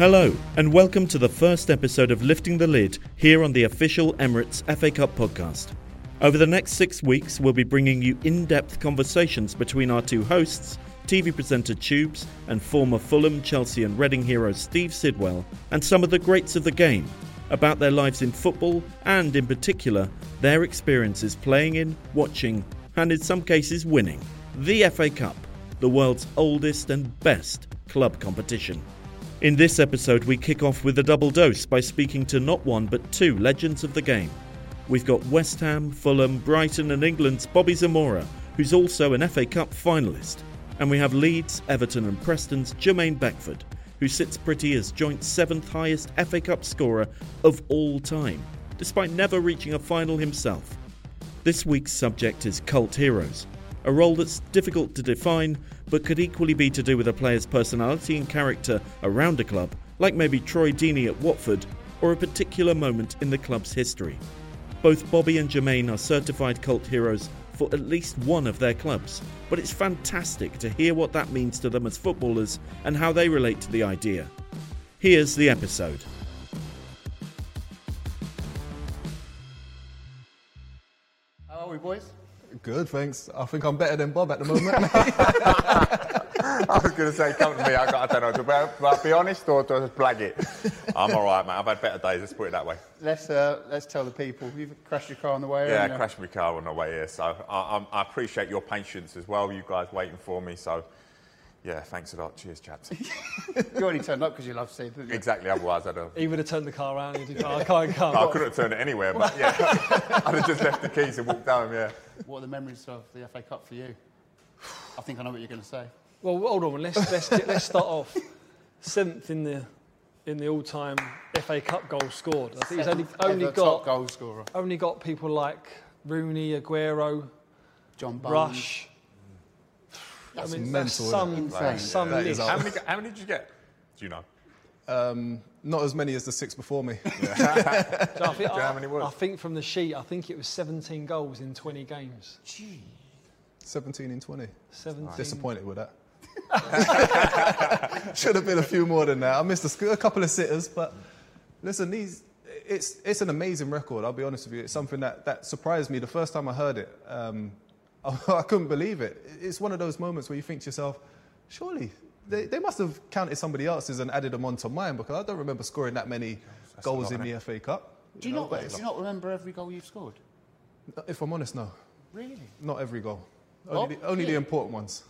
Hello, and welcome to the first episode of Lifting the Lid here on the official Emirates FA Cup podcast. Over the next six weeks, we'll be bringing you in depth conversations between our two hosts, TV presenter Tubes and former Fulham, Chelsea, and Reading hero Steve Sidwell, and some of the greats of the game about their lives in football and, in particular, their experiences playing in, watching, and in some cases winning the FA Cup, the world's oldest and best club competition. In this episode, we kick off with a double dose by speaking to not one but two legends of the game. We've got West Ham, Fulham, Brighton, and England's Bobby Zamora, who's also an FA Cup finalist. And we have Leeds, Everton, and Preston's Jermaine Beckford, who sits pretty as joint seventh highest FA Cup scorer of all time, despite never reaching a final himself. This week's subject is cult heroes, a role that's difficult to define but could equally be to do with a player's personality and character around a club, like maybe Troy Deeney at Watford, or a particular moment in the club's history. Both Bobby and Jermaine are certified cult heroes for at least one of their clubs, but it's fantastic to hear what that means to them as footballers and how they relate to the idea. Here's the episode. How are we, boys? Good, thanks. I think I'm better than Bob at the moment. I was going to say, come to me. I, got, I don't know. But, but be honest or to just blag it. I'm all right, mate. I've had better days. Let's put it that way. Let's uh, let's tell the people you've crashed your car on the way. Yeah, I crashed my car on the way here. So I, I'm, I appreciate your patience as well. You guys waiting for me. So yeah, thanks a lot. Cheers, chaps. You only turned up because you love Steve, didn't you? exactly. Otherwise, I'd have. He would have turned the car around. He'd have, I can't come. I couldn't have turned it anywhere, but yeah, I'd have just left the keys and walked home. Yeah. What are the memories of the FA Cup for you? I think I know what you're going to say. Well, hold on. Let's let's let's start off. Seventh in the in the all-time FA Cup goals scored. I think he's only only ever top got goal scorer. only got people like Rooney, Aguero, John Bones. Rush. That's I mean, mental, that's some it? that's some That is. How many? How many did you get? Do you know? um, not as many as the six before me. So I, think, Do how many was? I think from the sheet, I think it was 17 goals in 20 games. 17 in 20. 17. Disappointed with that. Should have been a few more than that. I missed a, sc- a couple of sitters, but listen, these it's it's an amazing record. I'll be honest with you. It's something that, that surprised me the first time I heard it. Um, I, oh, I couldn't believe it. It's one of those moments where you think to yourself, surely they, they must have counted somebody else's and added them onto mine because I don't remember scoring that many That's goals lot, in the FA Cup. Do you, know, not? Do you not remember every goal you've scored? If I'm honest, no, Really? not every goal. Oh, Only, the, only the important ones.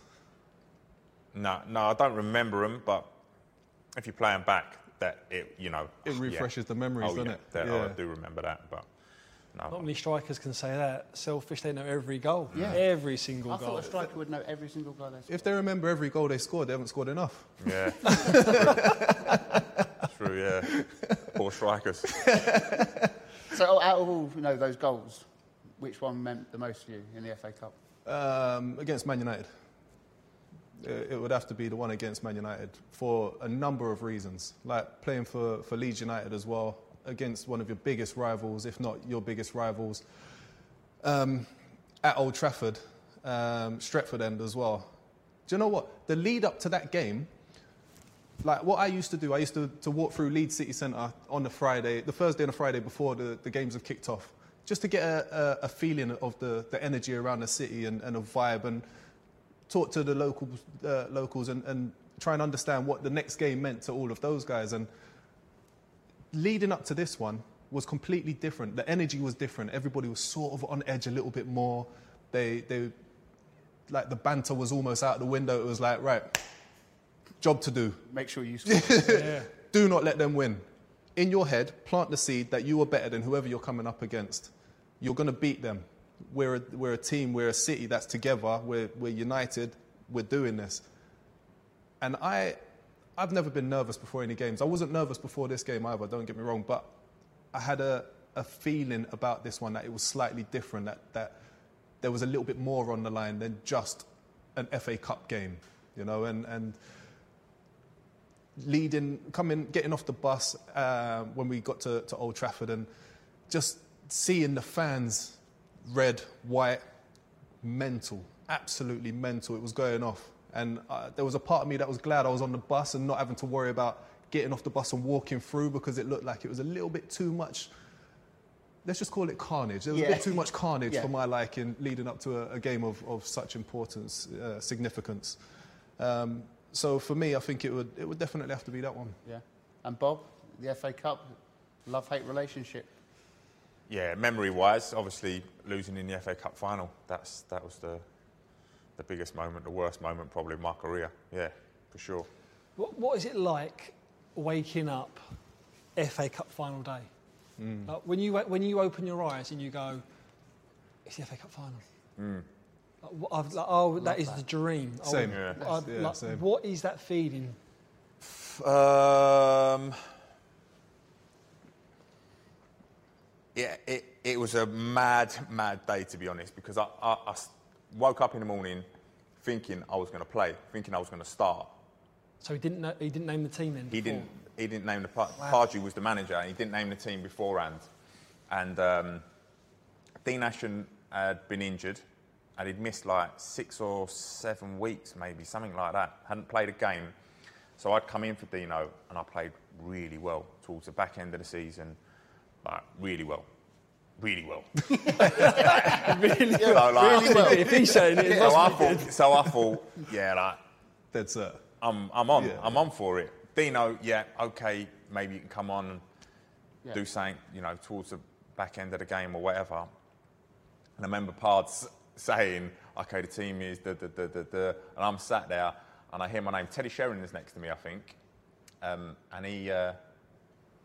No, no, I don't remember them. But if you play them back, that it, you know, It yeah. refreshes the memories, Oh, doesn't yeah, it? that- Yeah. I do remember that, but no. Not many strikers can say that. Selfish, they know every goal. Yeah. Every single I goal. thought a striker would know every single goal they scored. If they remember every goal they scored, they haven't scored enough. Yeah. True. True, yeah. Poor strikers. So out of all you know those goals, which one meant the most to you in the FA Cup? Um, against Man United. It it would have to be the one against Man United for a number of reasons. Like playing for, for Leeds United as well, against one of your biggest rivals, if not your biggest rivals, um, at Old Trafford, um, Stretford End as well. Do you know what? The lead up to that game, like what I used to do, I used to, to walk through Leeds City Centre on the Friday, the Thursday and the Friday before the, the games have kicked off, just to get a, a, a feeling of the, the energy around the city and, and a vibe and talk to the local, uh, locals and, and try and understand what the next game meant to all of those guys. And leading up to this one was completely different. The energy was different. Everybody was sort of on edge a little bit more. They, they, like the banter was almost out the window. It was like, right, job to do. Make sure you score. Yeah. Do not let them win. In your head, plant the seed that you are better than whoever you're coming up against. You're going to beat them. We're a, we're a team, we're a city that's together, we're, we're united, we're doing this. And I, I've never been nervous before any games. I wasn't nervous before this game either, don't get me wrong, but I had a, a feeling about this one that it was slightly different, that, that there was a little bit more on the line than just an FA Cup game, you know, and, and leading, coming, getting off the bus uh, when we got to, to Old Trafford and just seeing the fans, red, white, mental, absolutely mental. It was going off. And uh, there was a part of me that was glad I was on the bus and not having to worry about getting off the bus and walking through because it looked like it was a little bit too much. Let's just call it carnage. There was a bit too much carnage Yeah. for my liking leading up to a, a game of, of such importance, uh, significance. Um, so for me, I think it would, it would definitely have to be that one. Yeah. And Bob, the FA Cup, love-hate relationship. Yeah, memory-wise, obviously losing in the FA Cup final. That's that was the the biggest moment, the worst moment probably of my career. Yeah, for sure. What, what is it like waking up FA Cup final day? Like, when you when you open your eyes and you go, it's the FA Cup final. Like, what, I've, like, oh, that is the dream. Same. would- Yeah. I'd Yeah, like, same. What is that feeling? Um, yeah, it, it was a mad, mad day to be honest because I woke up in the morning thinking I was going to play, thinking I was going to start. So he didn't know, he didn't name the team then. He before? didn't. He didn't name the par- Pardew was the manager, and he didn't name the team beforehand. And um, Dean Ashton had been injured, and he'd missed like six or seven weeks, maybe something like that. Hadn't played a game, so I'd come in for Dino, and I played really well towards the back end of the season, like really well, really well. really So, like, Really well. if he's saying it, it so I must be good. thought, so I thought, yeah, like Dead set. I'm, I'm on. Yeah. I'm on for it. Dino, yeah, okay, maybe you can come on and Yeah. do something, you know, towards the back end of the game or whatever. And I remember Pards saying, okay, the team is da da da da da, and I'm sat there and I hear my name. Teddy Sheringham is next to me, I think, um, and he. Uh,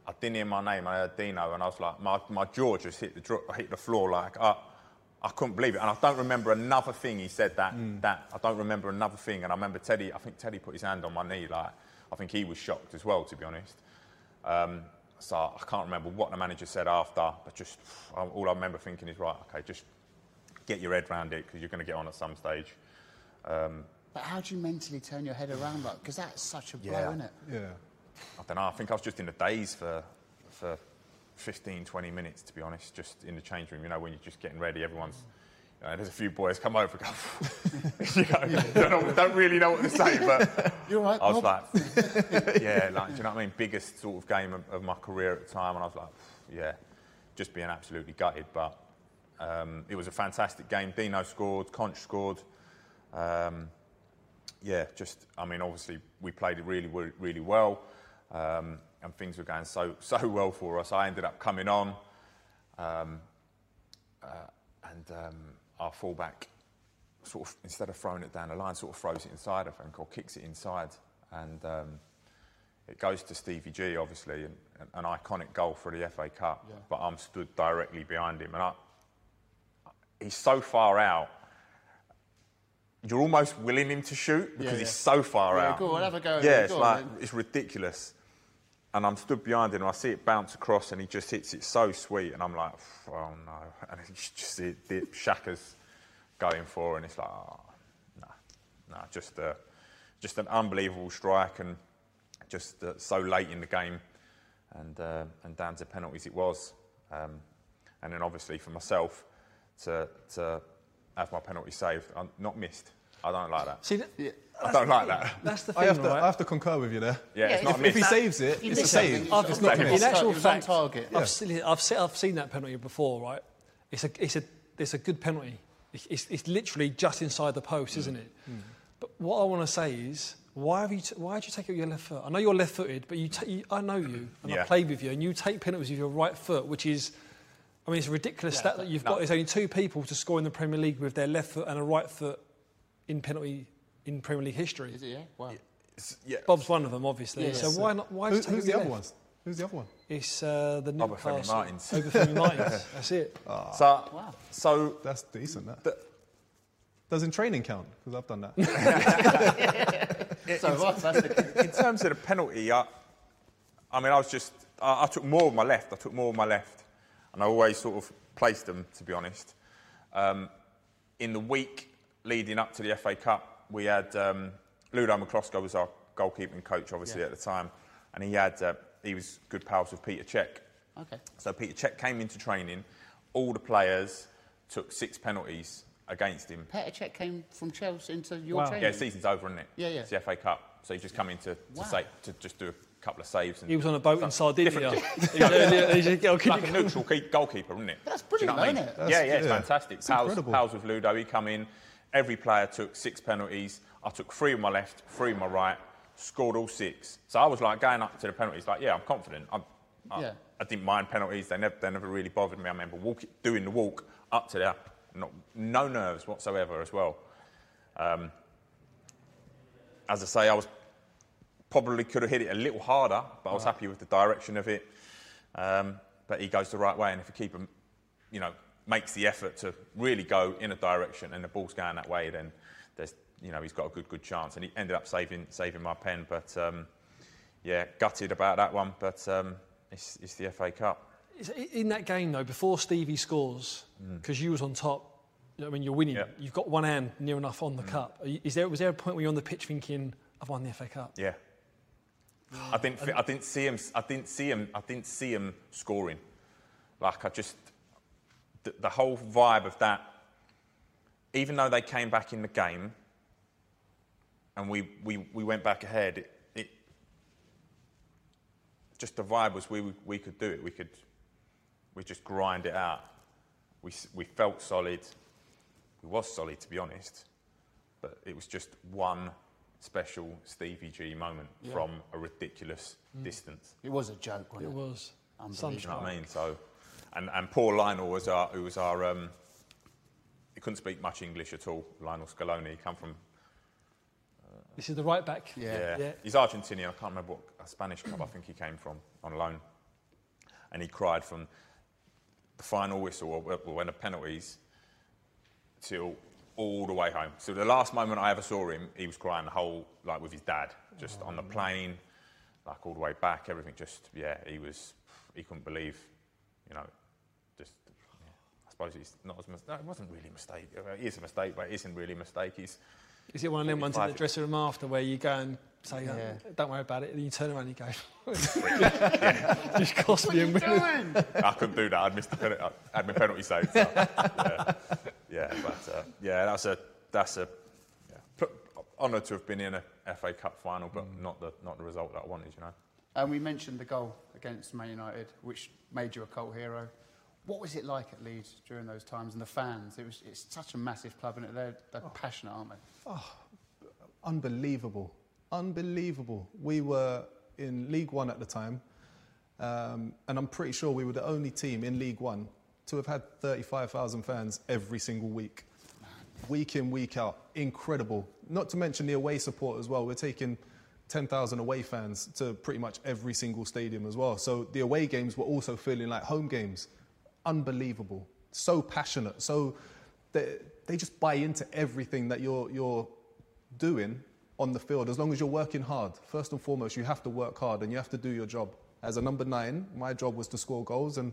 I didn't hear my name. I heard Dino, and I was like, my, my jaw just hit the hit the floor. Like I, I couldn't believe it. And I don't remember another thing he said that that I don't remember another thing. And I remember Teddy. I think Teddy put his hand on my knee. Like I think he was shocked as well, to be honest. Um, so I can't remember what the manager said after, but just all I remember thinking is right. Okay, just get your head around it because you're going to get on at some stage. Um, But how do you mentally turn your head around that? Because that's such a blow, Yeah. isn't it? Yeah. I don't know. I think I was just in a daze for for 15, 20 minutes, to be honest. Just in the change room, you know, when you're just getting ready, everyone's. You know, there's a few boys come over, go, you know, don't, don't really know what to say, but You're right, I was Bob. like, yeah, like, do you know what I mean? Biggest sort of game of, of my career at the time, and I was like, yeah, just being absolutely gutted. But um, it was a fantastic game. Dino scored, Conch scored. Um, yeah, just I mean, obviously we played it really, really well, um, and things were going so so well for us. I ended up coming on, um, uh, and um, our fullback sort of instead of throwing it down the line, sort of throws it inside, I think, or kicks it inside, and um, it goes to Stevie G, obviously, and, an iconic goal for the FA Cup. But I'm stood directly behind him, and I, he's so far out. You're almost willing him to shoot because yeah. he's so far Yeah, out. go on, have a go. Yeah, it's like it's ridiculous. And I'm stood behind him, and I see it bounce across, and he just hits it so sweet, and I'm like, oh no! And it's just it, it Shaka's going for, it and it's like, oh, no, no, just uh, just an unbelievable strike, and just uh, so late in the game, and uh, and down to penalties it was, um, and then obviously for myself to to have my penalty saved, I'm not missed. I don't like that. See, that, I don't like that. that's the I thing, have, to, right? I have to concur with you there. Yeah, it's Yeah, not If, if he missed. saves it, You it's a save. I've, It's look, not in missed. actual It was on fact, target. I've, seen, I've, seen, I've seen that penalty before, right? It's a, it's a, it's a good penalty. It's, it's, it's literally just inside the post, mm. isn't it? Mm. But what I want to say is, why have you? T- why did you take it with your left foot? I know you're left-footed, but you, ta- you I know you, and I played with you, and you take penalties with your right foot, which is, I mean, it's a ridiculous stat that you've got. There's only two people to score in the Premier League with their left foot and a right foot in penalty in Premier League history. Is it, yeah? Wow. It's- yeah. Bob's one of them, obviously. Yeah, so yeah. why not? Why Who, did take who's the with other your one? Who's the other one? It's uh, the Obafemi Newcastle. Martins. Obafemi Martins. That's it. So, so That's decent. That. the, Doesn't training count? Because I've done that. So what? That's the, in terms of the penalty, I, I mean, I was just, I, I took more of my left. I took more of my left, and I always sort of placed them, to be honest. Um, in the week leading up to the FA Cup, we had um, Ludo Miklosko was our goalkeeping coach, obviously Yeah. at the time, and he had, uh, he was good pals with Petr Cech. okay. So Petr Cech came into training. All the players took six penalties against him. Petr Cech came from Chelsea into your Wow. training. Yeah, season's over, isn't it? Yeah, yeah. It's the FA Cup, so you just come in to, to Wow. say to just do a couple of saves. And He was on a boat in. Sardinia. Different- He was earlier- he said, "Oh, can like a come?" neutral keep goalkeeper, isn't it? That's Do you know brilliant, what I mean? though, isn't it? yeah, That's- yeah, it's yeah. fantastic. It's Pals, incredible. pals with Ludo. He come in. Every player took six penalties. I took three on my left, three on my right. Scored all six. So I was like going up to the penalties. Like, yeah, I'm confident. I, I, Yeah. I didn't mind penalties. They never, they never really bothered me. I remember walk, doing the walk up to there. Not, no nerves whatsoever as well. Um, as I say, I was probably could have hit it a little harder, but I was happy with the direction of it. Um, but he goes the right way, and if a keeper, you know, makes the effort to really go in a direction, and the ball's going that way, then there's, you know, he's got a good, good chance. And he ended up saving, saving my pen. But um, yeah, gutted about that one. But um, it's, it's the FA Cup. In that game, though, before Stevie scores, because you was on top, you know, when you're winning, you've got one hand near enough on the cup. Is there, was there a point where you're on the pitch thinking, I've won the FA Cup? Yeah. I didn't. I didn't see him. I didn't see him. I didn't see him scoring. Like I just, the, the whole vibe of that. Even though they came back in the game, and we we, we went back ahead, it, it just the vibe was we we could do it. We could, we just grind it out. We we felt solid. We was solid to be honest but it was just one special Stevie G moment from a ridiculous mm. distance. It was a joke, wasn't It it? was. Unbelievable. you know what I mean? So, and, and poor Lionel was our, who was our, um, he couldn't speak much English at all. Lionel Scaloni, he come from, This is the right back. Yeah. yeah, Yeah. he's Argentinian. I can't remember what a Spanish club I think he came from on loan, and he cried from the final whistle or or when the penalties till all the way home. So the last moment I ever saw him, he was crying the whole like with his dad, just on the plane, like all the way back. Everything just yeah, he was he couldn't believe, you know, just. Yeah. I suppose it's not as mis- no, it wasn't really a mistake. It is a mistake, but it isn't really a mistake. He's Is it one of them ones in the dressing room after where you go and say, oh, Yeah. don't worry about it, and you turn around and you go, just cost me a minute. Doing? I couldn't do that. I'd missed the penalty. I had my penalty saved. So, yeah, yeah, but uh, yeah, that's a that's a yeah. P- honoured to have been in a FA Cup final, but not the not the result that I wanted. You know. And we mentioned the goal against Man United, which made you a cult hero. What was it like at Leeds during those times and the fans? It was, it's such a massive club, and they're, they're passionate, aren't they? Oh, unbelievable, unbelievable. We were in League One at the time, um, and I'm pretty sure we were the only team in League One to have had 35,000 fans every single week, week in, week out. Incredible. Not to mention the away support as well. We're taking 10,000 away fans to pretty much every single stadium as well. So the away games were also feeling like home games. Unbelievable. So passionate. So they, they just buy into everything that you're, you're doing on the field, as long as you're working hard, first and foremost, you have to work hard and you have to do your job. As a number nine, my job was to score goals, and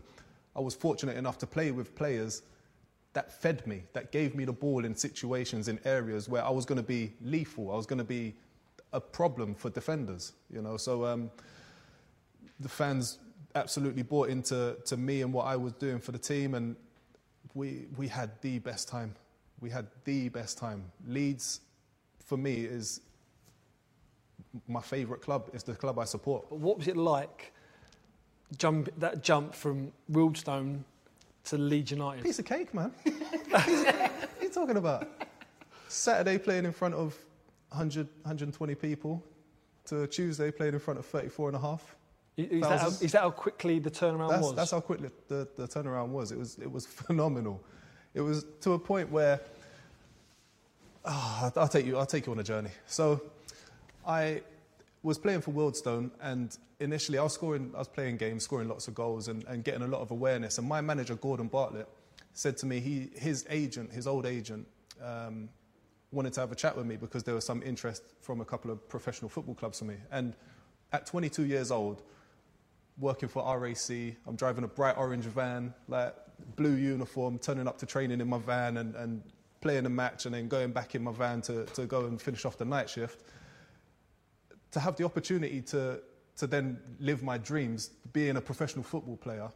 I was fortunate enough to play with players that fed me, that gave me the ball in situations, in areas where I was going to be lethal, I was going to be a problem for defenders, you know. So um, the fans absolutely bought into to me and what I was doing for the team, and we we had the best time. We had the best time. Leeds, for me, is my favourite club. It's the club I support. But what was it like, jump, that jump from Wealdstone to Leeds United? Piece of cake, man. what are you talking about? Saturday playing in front of 100, 120 people to Tuesday playing in front of 34 and a half. Is that, how, is that how quickly the turnaround That's, was? that's how quick the, the, turnaround was. It was. it was phenomenal. It was to a point where Ah, I'll take you. I'll take you on a journey. So, I was playing for Wealdstone, and initially I was scoring. I was playing games, scoring lots of goals, and, and getting a lot of awareness. And my manager, Gordon Bartlett, said to me, he his agent, his old agent, um, wanted to have a chat with me because there was some interest from a couple of professional football clubs for me. And at 22 years old, working for RAC. I'm driving a bright orange van, like blue uniform, turning up to training in my van and, and playing a match and then going back in my van to, to go and finish off the night shift. To have the opportunity to, to then live my dreams, being a professional football player,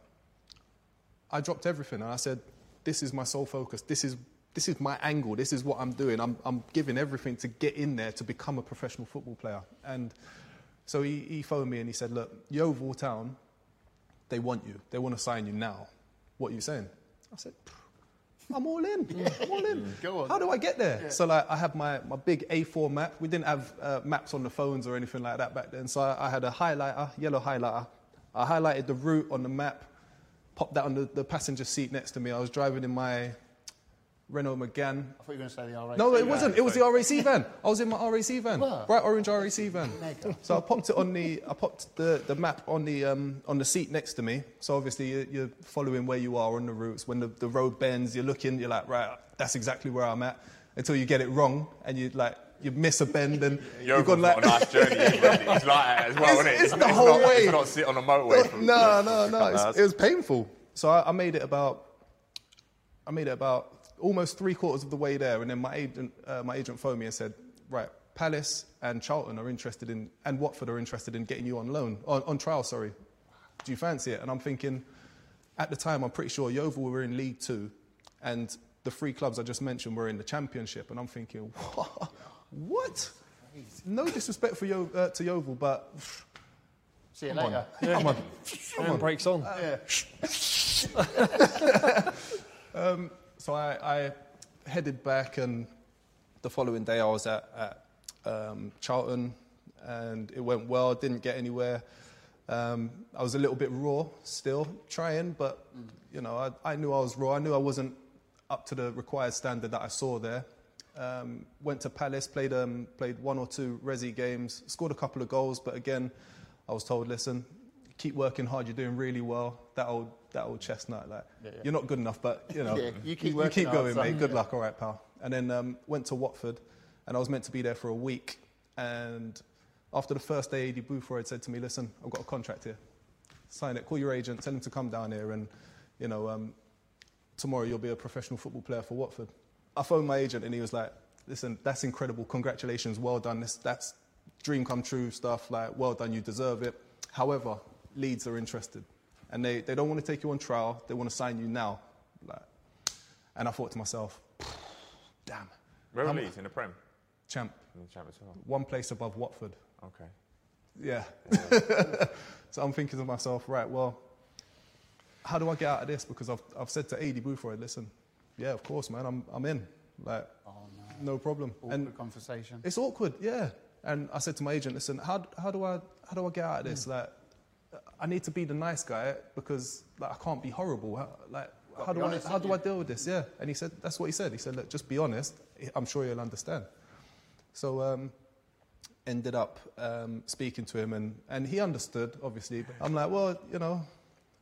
I dropped everything and I said, this is my sole focus. This is, this is my angle. This is what I'm doing. I'm, I'm giving everything to get in there to become a professional football player. And So he, he phoned me and he said, look, Yeovil Town, they want you. They want to sign you now. What are you saying? I said, I'm all in. I'm all in. Go on. How do I get there? So like, I had my, my big A4 map. We didn't have uh, maps on the phones or anything like that back then. So I, I had a highlighter, yellow highlighter. I highlighted the route on the map, popped that on the, the passenger seat next to me. I was driving in my Renault Megane. I thought you were going to say the RAC. No, it wasn't. It was the RAC van. I was in my RAC van, Wow. bright orange RAC van. So I popped it on the, I popped the, the map on the um, on the seat next to me. So obviously you- you're following where you are on the routes. When the, the road bends, you're looking. You're like, right, that's exactly where I'm at. Until you get it wrong, and you like you miss a bend, and You're you've gone like. not a nice journey. It's like that as well, It's- isn't it? it's the not, whole way. It's not sit on a motorway. For, no, no, no. couple it was painful. So I, I made it about, I made it about almost three quarters of the way there, and then my agent, uh, my agent phoned me and said, right, Palace and Charlton are interested in, and Watford are interested in getting you on loan, on, on trial. Sorry. Do you fancy it? And I'm thinking, at the time, I'm pretty sure Yeovil were in League Two, and the three clubs I just mentioned were in the Championship, and I'm thinking, what? what? No disrespect for Yo, uh, to Yeovil, but See you later come on, come on. And breaks on. So I, I headed back, and the following day I was at, at um, Charlton, and it went well. Didn't get anywhere. Um, I was a little bit raw still, trying, but you know, I, I knew I was raw. I knew I wasn't up to the required standard that I saw there. Um, went to Palace, played um, played one or two Resi games, scored a couple of goals, but again, I was told, listen, keep working hard. You're doing really well. That old that old chestnut, like Yeah, yeah. you're not good enough, but you know, Yeah, you keep you working keep going, mate. Good luck. All right, pal. And then um, went to Watford, and I was meant to be there for a week. And after the first day, Aidy Boothroyd said to me, "Listen, I've got a contract here. Sign it. Call your agent. Tell him to come down here, and you know, um, tomorrow you'll be a professional football player for Watford." I phoned my agent, and he was like, "Listen, that's incredible. Congratulations. Well done. This, that's dream come true stuff. Like, well done. You deserve it. However, Leeds are interested, and they, they don't want to take you on trial. They want to sign you now." Like, and I thought to myself, "Damn, Where are I'm- Leeds in the Prem? champ, In the Champions League. one place above Watford." Okay. Yeah. so I'm thinking to myself, right, well, how do I get out of this? Because I've, I've said to Aidy Boothroyd, listen, yeah, of course, man, I'm, I'm in. Like, Oh, no. no problem. Awkward And conversation. it's awkward, yeah. And I said to my agent, listen, how, how, do, I, how do I get out of this? Hmm. Like, I need to be the nice guy because like, I can't be horrible. How, like, how do, I, how do I deal with this? Yeah. And he said, that's what he said. He said, look, just be honest. I'm sure you'll understand. So um, ended up um, speaking to him, and, and he understood, obviously. But I'm like, well, you know,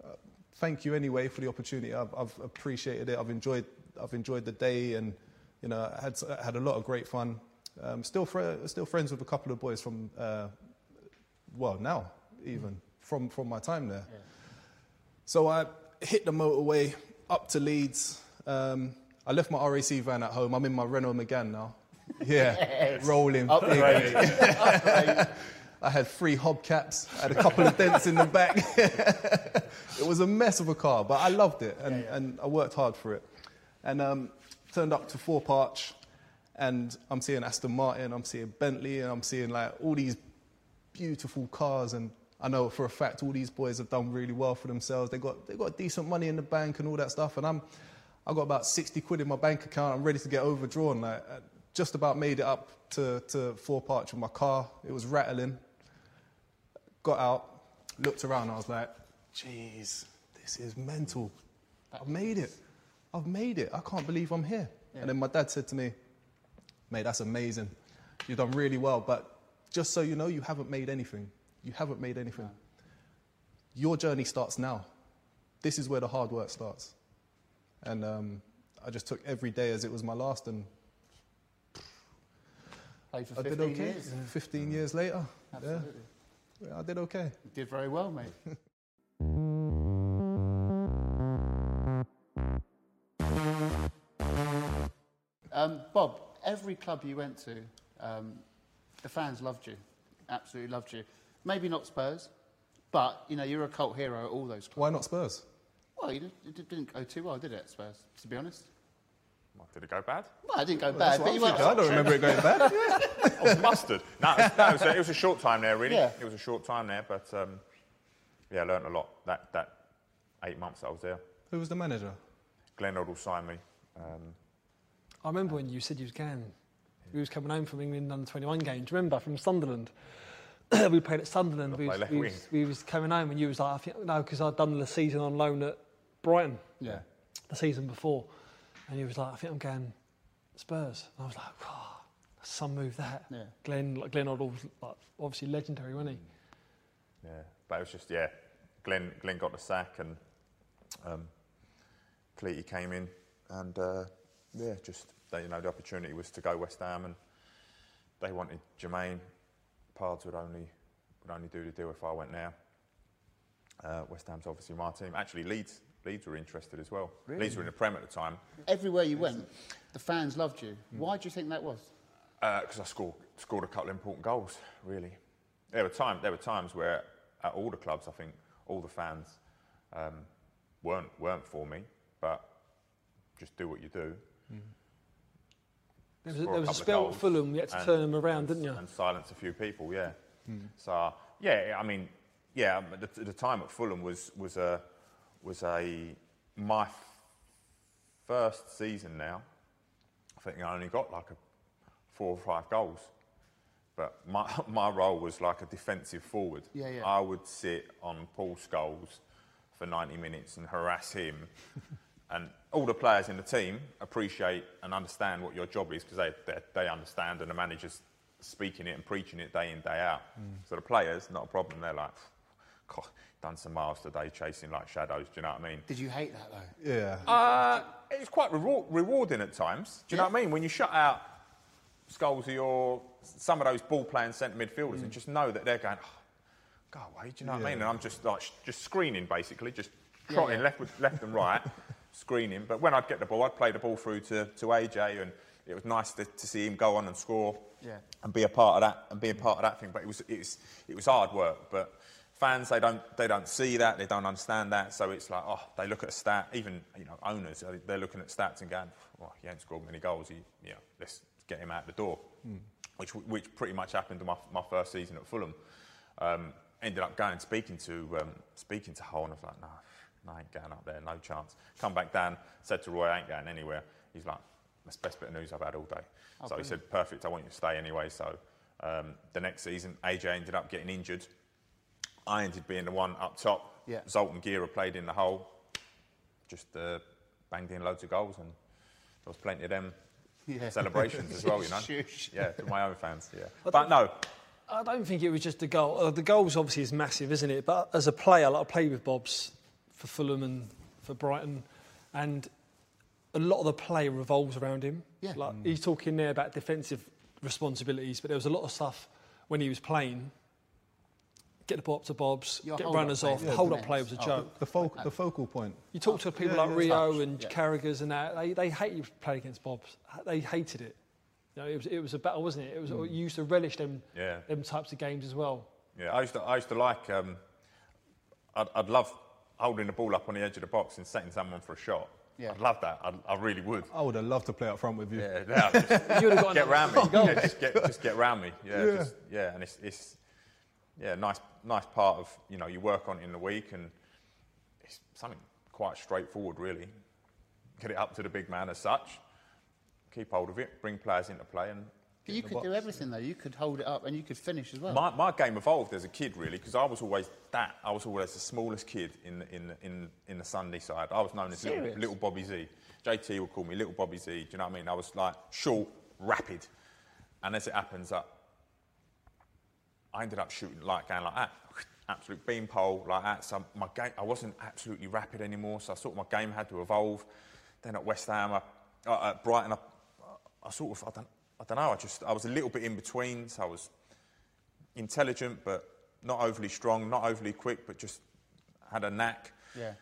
uh, thank you anyway for the opportunity. I've, I've appreciated it. I've enjoyed, I've enjoyed the day, and you know, I had I had a lot of great fun. Um, still, fr- still friends with a couple of boys from, uh, well, now even from from my time there. Yeah. So I hit the motorway up to Leeds. Um, I left my RAC van at home. I'm in my Renault Megane now. Yeah, rolling. Upgrade. I had three hubcaps. I had a couple of dents in the back. it was a mess of a car, but I loved it and, Yeah, yeah. and I worked hard for it. And um, turned up to Thorp Arch, and I'm seeing Aston Martin, I'm seeing Bentley, and I'm seeing like all these beautiful cars. And I know for a fact all these boys have done really well for themselves. They got they got decent money in the bank and all that stuff. And I'm I got about 60 quid in my bank account. I'm ready to get overdrawn. Like, I just about made it up to, to Thorp Arch with my car. It was rattling got out, looked around, I was like, jeez, this is mental. I've made it. I've made it. I can't believe I'm here. Yeah. And then my dad said to me, mate, that's amazing. You've done really well, but just so you know, you haven't made anything. You haven't made anything. Your journey starts now. This is where the hard work starts. And um, I just took every day as it was my last, and I did okay. years. 15 years later, Absolutely. yeah, I did okay. You did very well, mate. um, Bob, every club you went to, um, the fans loved you. Absolutely loved you. Maybe not Spurs, but you know you're a cult hero at all those clubs. Why not Spurs? Well, you did, it didn't go too well, did it, Spurs? To be honest. Well, Did it go bad? Well, it didn't go That's bad, but I'm you thinking. I don't remember it going bad. Oh, mustard. No, it was, no, it, was a, it was a short time there, really. Yeah. It was a short time there, but um, yeah, I learnt a lot that, that eight months that I was there. Who was the manager? Glenn Hoddle signed me. Um, I remember when you said you was going. We was coming home from England under 21 games. Remember from Sunderland? we played at Sunderland. We was, we, was, we was coming home and you was like, I think, no, because I'd done the season on loan at Brighton Yeah. the season before, and you was like, I think I'm going Spurs. And I was like, oh, some move that. Yeah. Glenn, like, Glenn Hoddle was like, obviously legendary, wasn't he? yeah, but it was just yeah. Glenn Glenn got the sack and um, Pleaty came in and uh, yeah, just you know the opportunity was to go West Ham and they wanted Jermaine. Pards would only would only do the deal if I went now. Uh, West Ham's obviously my team. Actually, Leeds Leeds were interested as well. Leeds were in the Prem at the time Everywhere you went, the fans loved you. Mm. Why do you think that was? because Uh, I scored scored a couple of important goals. Really, there were times there were times where at all the clubs, I think all the fans um, weren't weren't for me, but just do what you do. There was, a- there was a couple spell at Fulham, you had to and- turn them around, and, didn't you? And silence a few people, yeah. Hmm. So yeah, I mean, yeah, the, the time at Fulham was was a was a my f- first season now. I think I only got like a four or five goals, but my my role was like a defensive forward. Yeah, yeah. I would sit on Paul Scholes for 90 minutes and harass him. and all the players in the team appreciate and understand what your job is because they, they, they understand and the manager's speaking it and preaching it day in, day out. So the players, not a problem. They're like, God, done some miles today chasing like shadows. Do you know what I mean? Did you hate that though? Yeah. Uh, it's quite reward- rewarding at times. Do you know what I mean? When you shut out Scholes or some of those ball playing centre midfielders and just know that they're going, oh, go away. Do you know what I mean? And I'm just like sh- just screening basically, just trotting yeah. left with, left and right, screening. But when I'd get the ball, I'd play the ball through to, to AJ, and it was nice to, to see him go on and score Yeah. and be a part of that and be a part of that thing. But it was it was it was hard work. But fans they don't they don't see that they don't understand that. So it's like oh they look at a stat. Even you know owners they're looking at stats and going well he ain't scored many goals. He you know let's get him out the door. Which which pretty much happened to my my first season at Fulham. Um, ended up going and speaking to um, speaking to Hull and I was like no. No, I ain't going up there, no chance. Come back down, said to Roy, I ain't going anywhere. He's like, that's the best bit of news I've had all day. so he said, perfect, I want you to stay anyway. So um, the next season, AJ ended up getting injured. I ended being the one up top. Yeah. Zoltan Gera played in the hole, just uh, banged in loads of goals, and there was plenty of them Yeah. celebrations as well, you know. Yeah, to my own fans, yeah. But no, I don't think it was just the goal. Uh, the goals obviously is massive, isn't it? But as a player, like I played with Bob's for Fulham and for Brighton, and a lot of the play revolves around him. Yeah. Like he's talking there about defensive responsibilities, but there was a lot of stuff when he was playing. Get the ball up to Bob's, Your get runners off. was The hold up play was a Oh, joke. The, focal, the focal point. You talk to people Yeah, like. Rio Touch, and yeah. Carragher's and that, they, they hate you playing against Bob's. They hated it. You know, it, was, it was a battle, wasn't it? It was, You used to relish them, Yeah. them types of games as well. Yeah, I used to, I used to like, um, I'd, I'd love holding the ball up on the edge of the box and setting someone for a shot. Yeah. I'd love that. I'd, I really would. I would have loved to play up front with you. Yeah, yeah just You would have got get another round me. 50. Yeah, just get, just get round me. Yeah, Yeah. Just, yeah, and it's, it's, yeah, nice, nice part of, you know, you work on it in the week and it's something quite straightforward, really. Get it up to the big man as such, keep hold of it, bring players into play and But you could do box, everything though. You could hold it up and you could finish as well. My, my game evolved as a kid, really, because I was always that. I was always the smallest kid in the, in the, in, in the Sunday side. I was known as little, little Bobby Z. JT would call me Little Bobby Z. Do you know what I mean? I was like short, rapid, and as it happens, I, I ended up shooting like going like that, absolute beanpole like that. So my game, I wasn't absolutely rapid anymore. So I thought my game had to evolve. Then at West Ham, I, uh, at Brighton, I, I sort of I don't, I don't know. I just I was a little bit in between. So I was intelligent, but not overly strong, not overly quick, but just had a knack. Yeah.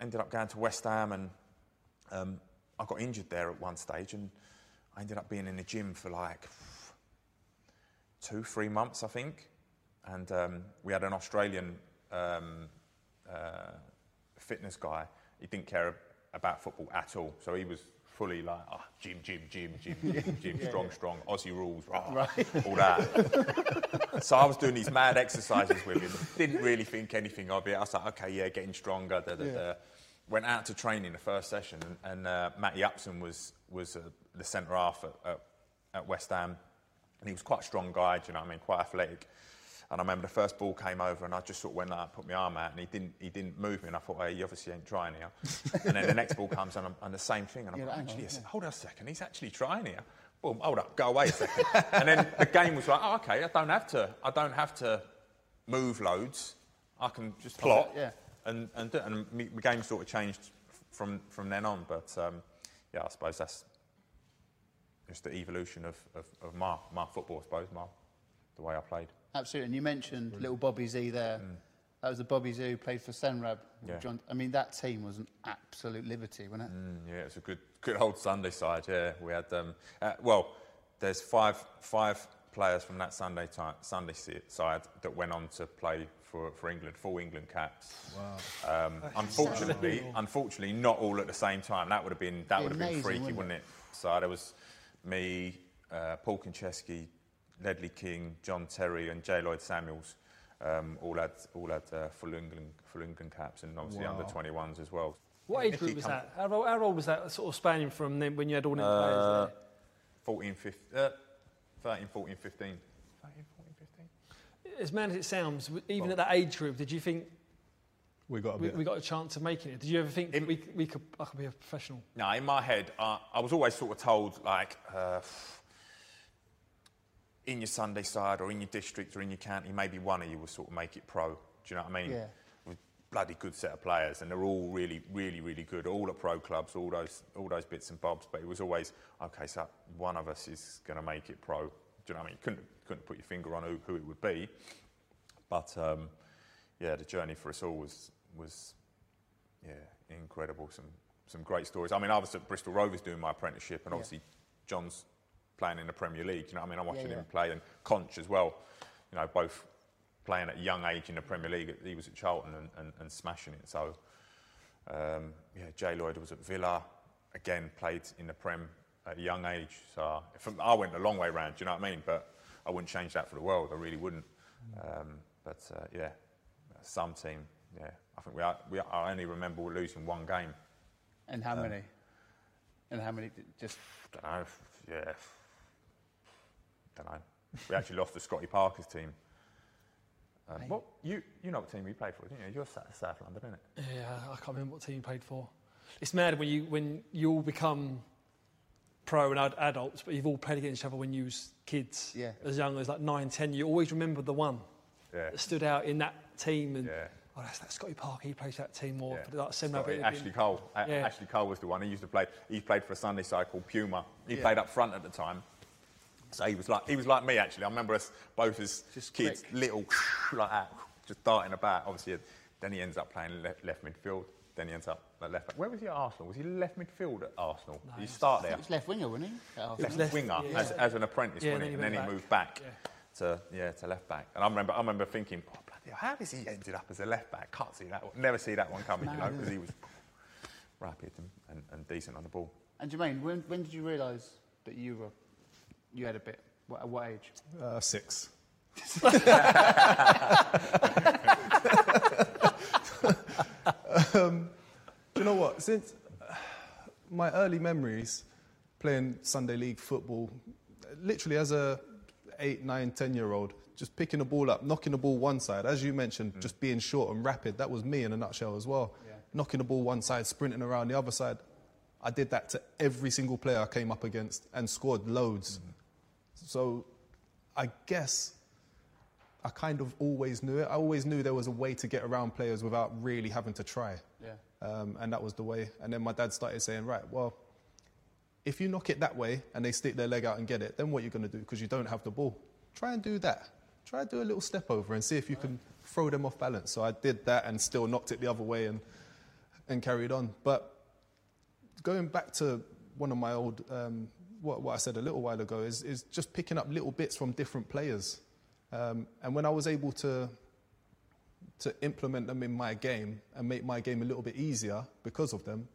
Ended up going to West Ham, and um, I got injured there at one stage, and I ended up being in the gym for like two, three months, I think. And um, we had an Australian um, uh, fitness guy. He didn't care about football at all, so he was fully like, oh, gym, gym, gym, gym, gym, gym, strong, strong, Aussie rules, rah, all that. so I was doing these mad exercises with him. Didn't really think anything of it. I was like, okay, yeah, getting stronger. Da, da, da. Went out to training the first session, and, and uh, Matty Upson was was uh, the centre half at, at, at West Ham, and he was quite a strong guy. Do you know what I mean? Quite athletic. And I remember the first ball came over, and I just sort of went like, put my arm out, and he didn't, he didn't move me. And I thought, hey, he obviously ain't trying here. and then the next ball comes, and, I'm, and the same thing. And I'm like, on, actually, yeah. hold on a second, he's actually trying here. Boom, hold up, go away a second. and then the game was like, oh, okay, I don't have to, I don't have to move loads. I can just plot. yeah. And and, and my game sort of changed from from then on. But um, yeah, I suppose that's just the evolution of, of, of my, my football, I suppose, my, the way I played. Absolutely. And you mentioned little Bobby Z there. That was the Bobby Z who played for Senrab. Mm. Yeah. John, I mean, that team was an absolute liberty, wasn't it? Mm, yeah, it's a good, good old Sunday side. Yeah, we had um, uh, well, there's five five players from that Sunday ti Sunday side that went on to play for, for England, full England caps. Wow. Um, unfortunately, unfortunately, not all at the same time. That would have been that would have been freaky, wouldn't wouldn't it? So there was me, uh, Paul Konchesky, Ledley King, John Terry, and J. Lloyd Samuels. Um, all had all had uh, full England full England caps and obviously under 21s as well. What age group was that? How, old- how old was that sort of spanning from then when you had all them Uh, players there? 14, 15, uh, 13, 14, 15. 13, 14, 15. As mad as it sounds, w- even at that age group, did you think We got a we, bit. we got a chance of making it? Did you ever think In- we, we could, I could be a professional? No, in my head, uh, I was always sort of told, like, uh, in your Sunday side or in your district or in your county, maybe one of you will sort of make it pro. Do you know what I mean? Yeah. With bloody good set of players, and they're all really, really, really good. All at pro clubs, all those, all those bits and bobs. But it was always okay. So one of us is going to make it pro. Do you know what I mean? You couldn't, couldn't put your finger on who, who it would be. But um, yeah, the journey for us all was was yeah, incredible. Some some great stories. I mean, I was at Bristol Rovers doing my apprenticeship, and obviously John's playing in the Premier League. You know what I mean? I'm watching yeah. him play, and Conch as well. You know, both playing at a young age in the Premier League. He was at Charlton and, and, and smashing it. So um, yeah, Jay Lloyd was at Villa. Again, played in the Prem at a young age. So from, I went a long way round. Do you know what I mean? But I wouldn't change that for the world. I really wouldn't. Um, but uh, yeah, some team. Yeah, I think we, are, we are, I only remember losing one game. And how many? And how many? Just Don't know. Yeah. Don't know. We actually lost to Scotty Parker's team. Um, what you you know what team we played for, didn't you? You're South, South London, isn't it? Yeah, I can't remember what team you played for. It's mad when you when you all become pro and ad- adults, but you've all played against each other when you was kids, Yeah. as young as like nine, ten. You always remember the one Yeah. that stood out in that team, and Yeah. oh, that's that Scotty Parker. He plays that team more. Yeah. Like Senrab, Scotty- it'd been- Ashley Cole. Yeah. Ashley Cole was the one. He used to play. He played for a Sunday side called Puma. He played up front at the time. So he was like he was like me actually. I remember us both as Just kids, quick. little like that, just darting about. Obviously, then he ends up playing left, left midfield. Then he ends up at left back. Where was he at Arsenal? Was he left midfield at Arsenal? Did he start there? it was left winger, wasn't he? At left, left- winger yeah. as, as an apprentice, Yeah, wasn't and he? then And he then he moved back back. to yeah to left back. And I remember I remember thinking, oh, bloody hell, how does he ended up as a left back? Can't see that. One. Never see that one coming, you know, because he was rapid and, and, and decent on the ball. And Jermaine, when, when did you realise that you were you had a bit? What, at what age? Uh, six. um, do you know what? Since uh, my early memories playing Sunday league football, literally as a eight, nine, ten year old, just picking the ball up, knocking the ball one side, as you mentioned, just being short and rapid. That was me in a nutshell as well. Yeah. Knocking the ball one side, sprinting around the other side. I did that to every single player I came up against and scored loads. So I guess I kind of always knew it. I always knew there was a way to get around players without really having to try. Yeah. Um, and that was the way. And then my dad started saying, right, well, if you knock it that way and they stick their leg out and get it, then what are you going to do? Because you don't have the ball. Try and do that. Try and do a little step over and see if you can throw them off balance. So I did that and still knocked it the other way and, and carried on. But going back to one of my old, um, what, what I said a little while ago, is, is just picking up little bits from different players. Um, and when I was able to, to implement them in my game and make my game a little bit easier because of them,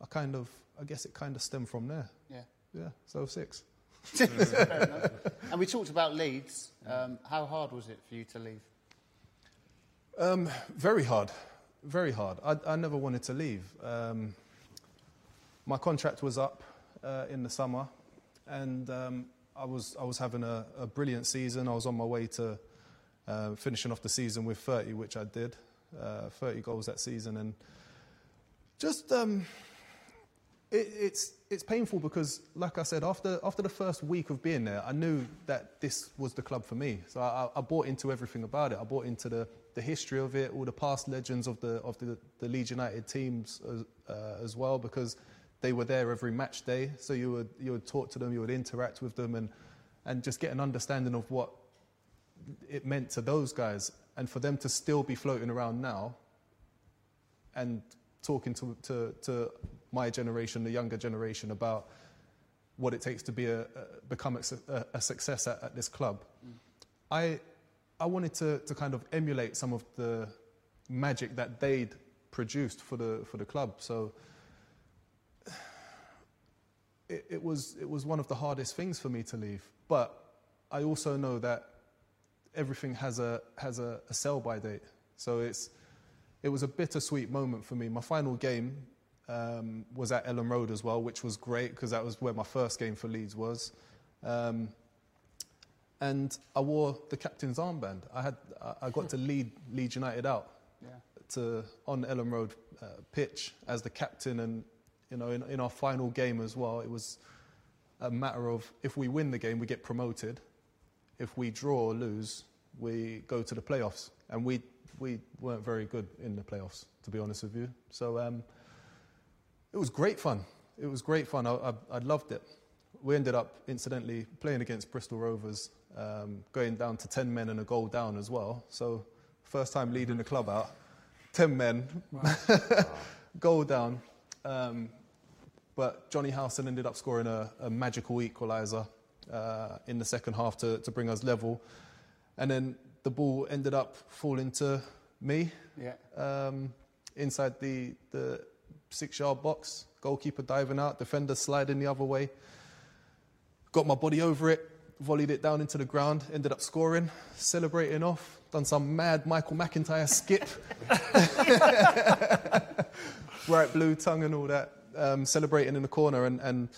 I kind of, I guess it kind of stemmed from there. Yeah. Yeah, so six. And we talked about Leeds. Um, how hard was it for you to leave? Um, very hard, very hard. I, I never wanted to leave. Um, my contract was up uh, in the summer, and um, I was I was having a, a brilliant season. I was on my way to uh, finishing off the season with 30, which I did, uh, 30 goals that season, and just um, it, it's it's painful because, like I said, after after the first week of being there, I knew that this was the club for me. So I, I bought into everything about it. I bought into the, the history of it, all the past legends of the of the, the Leeds United teams as, uh, as well, because they were there every match day. So you would you would talk to them, you would interact with them, and and just get an understanding of what it meant to those guys, and for them to still be floating around now, and talking to, to, to my generation, the younger generation, about what it takes to be a, a become a, a, a success at, at this club. Mm. I, I wanted to, to kind of emulate some of the magic that they'd produced for the, for the club. So it, it, was, it was one of the hardest things for me to leave. But I also know that everything has a, has a, a sell by date. So it's, it was a bittersweet moment for me. My final game um, was at Elland Road as well, which was great because that was where my first game for Leeds was. Um, and I wore the captain's armband. I had I got to lead Leeds United out Yeah. to on Elland Road uh, pitch as the captain, and you know in, in our final game as well, it was a matter of if we win the game, we get promoted. If we draw or lose, we go to the playoffs, and we we weren't very good in the playoffs, to be honest with you. So um, it was great fun. It was great fun. I, I, I loved it. We ended up, incidentally, playing against Bristol Rovers, um, going down to 10 men and a goal down as well. So, first time leading the club out, 10 men, goal down. Um, but Jonny Howson ended up scoring a, a magical equaliser uh, in the second half to, to bring us level. And then the ball ended up falling to me Yeah. um, inside the, the six yard box. Goalkeeper diving out, defender sliding the other way. Got my body over it, volleyed it down into the ground, ended up scoring, celebrating off, done some mad Michael McIntyre skip. Bright blue tongue and all that, um, celebrating in the corner. And, and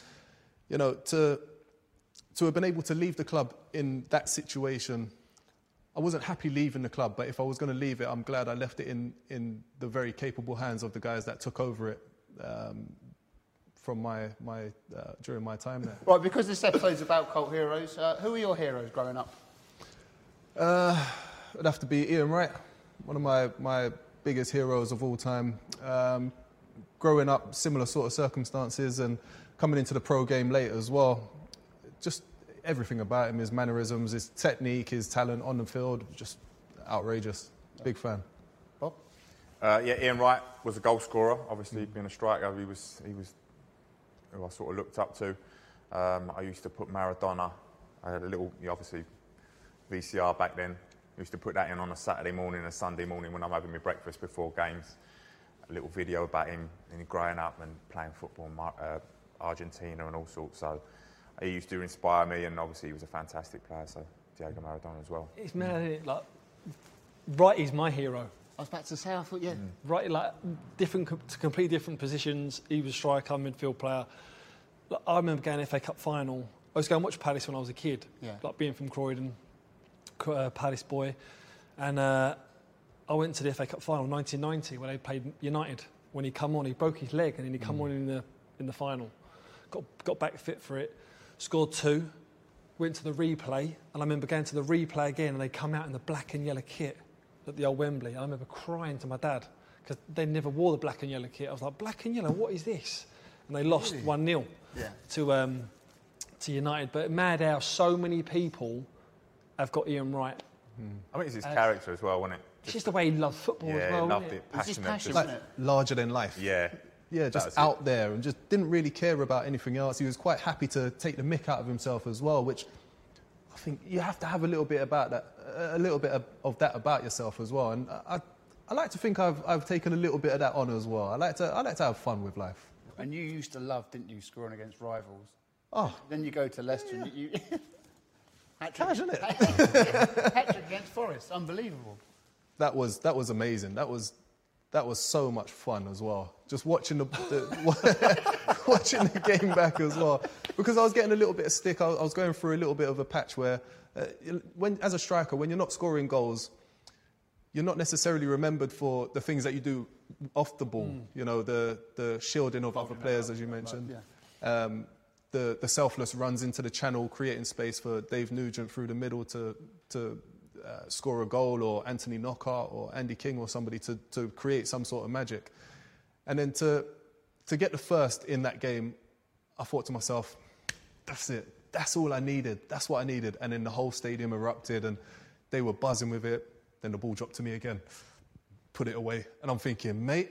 you know, to, to have been able to leave the club in that situation I wasn't happy leaving the club, but if I was going to leave it, I'm glad I left it in, in the very capable hands of the guys that took over it um, from my, my, uh, during my time there. Right, because this episode's about cult heroes, uh, who are your heroes growing up? Uh, it'd have to be Ian Wright, one of my, my biggest heroes of all time. Um, growing up, similar sort of circumstances, and coming into the pro game late as well. Just everything about him, his mannerisms, his technique, his talent on the field, just outrageous. Big fan. Bob? Uh, yeah, Ian Wright was a goal scorer. Obviously, being a striker, he was he was who I sort of looked up to. Um, I used to put Maradona. I had a little, yeah, obviously, VCR back then. I used to put that in on a Saturday morning, and a Sunday morning when I'm having my breakfast before games. A little video about him and growing up and playing football in uh, Argentina and all sorts. So he used to inspire me, and obviously he was a fantastic player. So Diego Maradona as well. It's mad, isn't it? Like, Wright is my hero. I was about to say, I thought, yeah. Right, like different, to completely different positions. He was a striker, midfield player. Like, I remember going FA Cup final. I was going to watch Palace when I was a kid, Yeah. like being from Croydon, Cro- uh, Palace boy, and uh, I went to the FA Cup final 1990 when they played United. When he come on, he broke his leg, and then he come on in the in the final. Got got back fit for it, scored two. Went to the replay, and I remember going to the replay again, and they come out in the black and yellow kit at the old Wembley. I remember crying to my dad because they never wore the black and yellow kit. I was like, black and yellow, what is this? And they lost 1 0 Yeah. to, um, to United. But mad how so many people have got Ian Wright. I think it's his Uh, character as well, wasn't it? It's just the way he loves football yeah, as well. loved isn't it, It's his passionate. passion, just- wasn't? Larger than life. yeah, Yeah, just was it. out there and just didn't really care about anything else. He was quite happy to take the mick out of himself as well, which I think you have to have a little bit about that, a little bit of, of that about yourself as well. And I, I, I like to think I've, I've taken a little bit of that on as well. I like to, I like to have fun with life. And you used to love, didn't you, scoring against rivals? Oh, Then you go to Leicester and you. you hat Cash, trick, innit? hat trick against Forest, unbelievable. That was that was amazing. That was that was so much fun as well. Just watching the, the watching the game back as well, because I was getting a little bit of stick. I was, I was going through a little bit of a patch where, uh, when as a striker, when you're not scoring goals, you're not necessarily remembered for the things that you do off the ball. You know, the the shielding of other players, as you mentioned. Um, the, the selfless runs into the channel, creating space for Dave Nugent through the middle to, to uh, score a goal, or Anthony Knockaert, or Andy King, or somebody to, to create some sort of magic. And then to, to get the first in that game, I thought to myself, that's it. That's all I needed. That's what I needed. And then the whole stadium erupted and they were buzzing with it. Then the ball dropped to me again. Put it away. And I'm thinking, mate,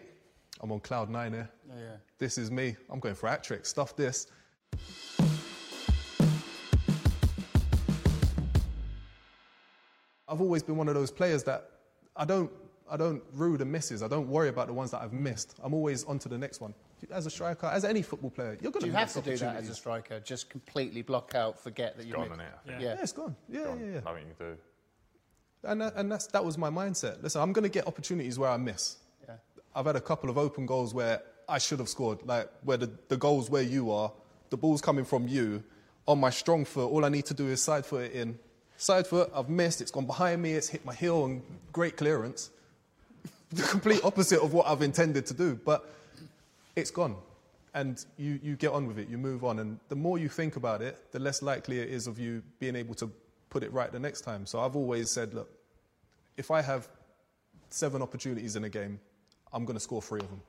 I'm on cloud nine here. Yeah, yeah. This is me. I'm going for hat trick. Stuff this. I've always been one of those players that I don't, I don't rue the misses. I don't worry about the ones that I've missed. I'm always on to the next one. As a striker, as any football player, you're going Do you to have to do that as a striker? Just completely block out, forget that you've Gone, missed- innit, I Yeah. yeah. Yeah, it's gone. Yeah, Gone. yeah, yeah. Nothing you can do. And, that, and that's, that was my mindset. Listen, I'm going to get opportunities where I miss. Yeah. I've had a couple of open goals where I should have scored, like where the, the goals where you are, the ball's coming from you. On my strong foot, all I need to do is side foot it in. Side foot, I've missed, it's gone behind me, it's hit my heel and great clearance. the complete opposite of what I've intended to do, but it's gone. And you, you get on with it, you move on. And the more you think about it, the less likely it is of you being able to put it right the next time. So I've always said, look, if I have seven opportunities in a game, I'm going to score three of them.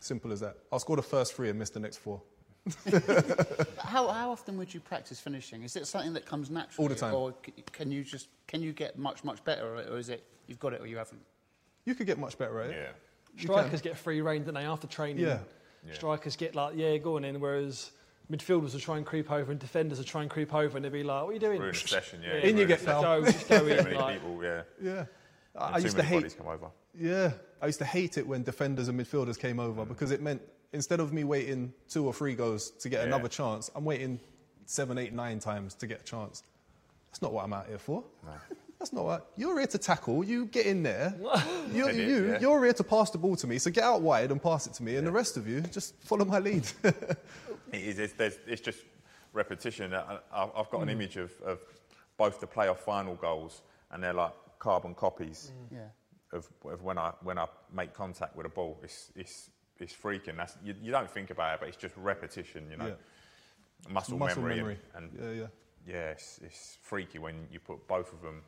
Simple as that. I'll score the first three and miss the next four. How, how often would you practice finishing? Is it something that comes naturally? All the time. Or can you just can you get much much better at it, or is it you've got it or you haven't? You could get much better at it. Yeah. Strikers get free rein, don't they, after training? Yeah. Yeah. Strikers get like, yeah, going in, whereas midfielders will try and creep over and defenders will try and creep over and they'll be like, what are you doing? Ruin a session, yeah. In you get session. fouled. Go, just go Too in. many like, people, yeah. Yeah. I, I too used to many hate. bodies come over. Yeah, I used to hate it when defenders and midfielders came over mm. because it meant instead of me waiting two or three goes to get Yeah. another chance, I'm waiting seven, eight, nine times to get a chance. That's not what I'm out here for. That's not what you're here to tackle. You get in there. You, Head it, you, yeah. you're here to pass the ball to me. So get out wide and pass it to me, and the rest of you just follow my lead. It is. It's, there's, it's just repetition. I, I- I've got an Mm. image of, of both the playoff final goals, and they're like carbon copies Yeah. of, of when I when I make contact with a ball. It's it's it's freaking. That's you, you don't think about it, but it's just repetition. You know, Yeah. muscle, Muscle memory, memory. and, and yeah, yeah. yeah, it's, it's freaky when you put both of them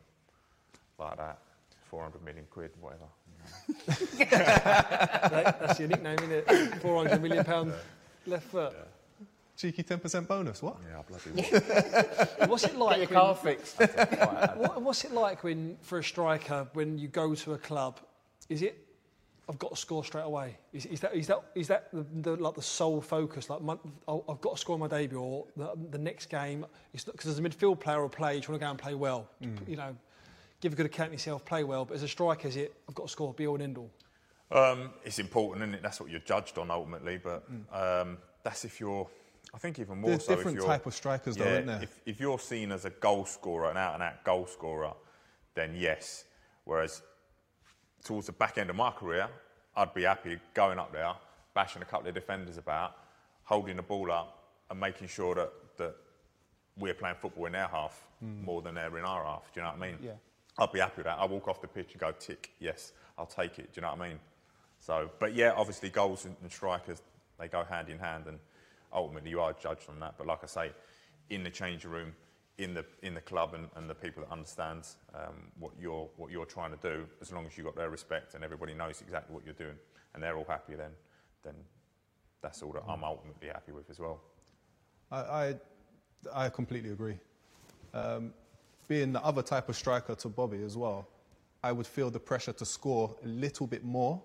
like that. 400 million quid, whatever. that- that's your nickname, isn't it? 400 million pound left foot. Cheeky 10% bonus. What? Yeah, bloody what? What's it Get like? your when- car fixed. What, what's it like when, for a striker, when you go to a club? Is it, I've got to score straight away? Is, is that, is that, is that the, the, like the sole focus? Like, my, I've got to score my debut, or the, the next game? Because as a midfield player or player, you want to go and play well. You know, give a good account of yourself, play well. But as a striker, is it, I've got to score, be all and end all? Um, it's important, isn't it? That's what you're judged on ultimately. But um, that's if you're. I think even more There's so different if you're, type of strikers though, yeah, isn't there? If, if you're seen as a goal scorer, an out and out goal scorer, then yes. Whereas towards the back end of my career, I'd be happy going up there, bashing a couple of defenders about, holding the ball up, and making sure that that we're playing football in their half mm. more than they're in our half. Do you know what I mean? Yeah. I'd be happy with that. I walk off the pitch and go tick. Yes, I'll take it. Do you know what I mean? So, but yeah, obviously goals and, and strikers they go hand in hand, and ultimately you are judged on that. But like I say, in the changing room, in the in the club, and, and the people that understand um, what you're what you're trying to do, as long as you've got their respect and everybody knows exactly what you're doing, and they're all happy, then then that's all that I'm ultimately happy with as well. I, I, I completely agree. Um, being the other type of striker to Bobby as well, I would feel the pressure to score a little bit more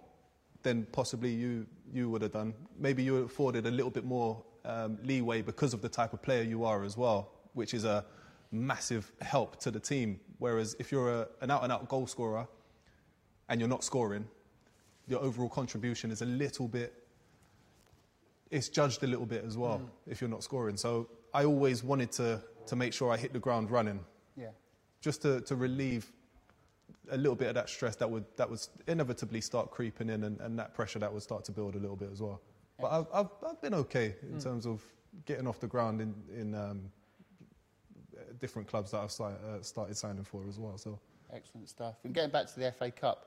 than possibly you, you would have done. Maybe you afforded a little bit more um, leeway because of the type of player you are as well, which is a massive help to the team. Whereas if you're a, an out and out goal scorer and you're not scoring, your overall contribution is a little bit it's judged a little bit as well if you're not scoring. So I always wanted to to make sure I hit the ground running, Yeah. just to, to relieve a little bit of that stress that would that would inevitably start creeping in, and, and that pressure that would start to build a little bit as well. But I've, I've, I've been okay in terms of getting off the ground in in um, different clubs that I've si- uh, started signing for as well. So. Excellent stuff. And getting back to the FA Cup,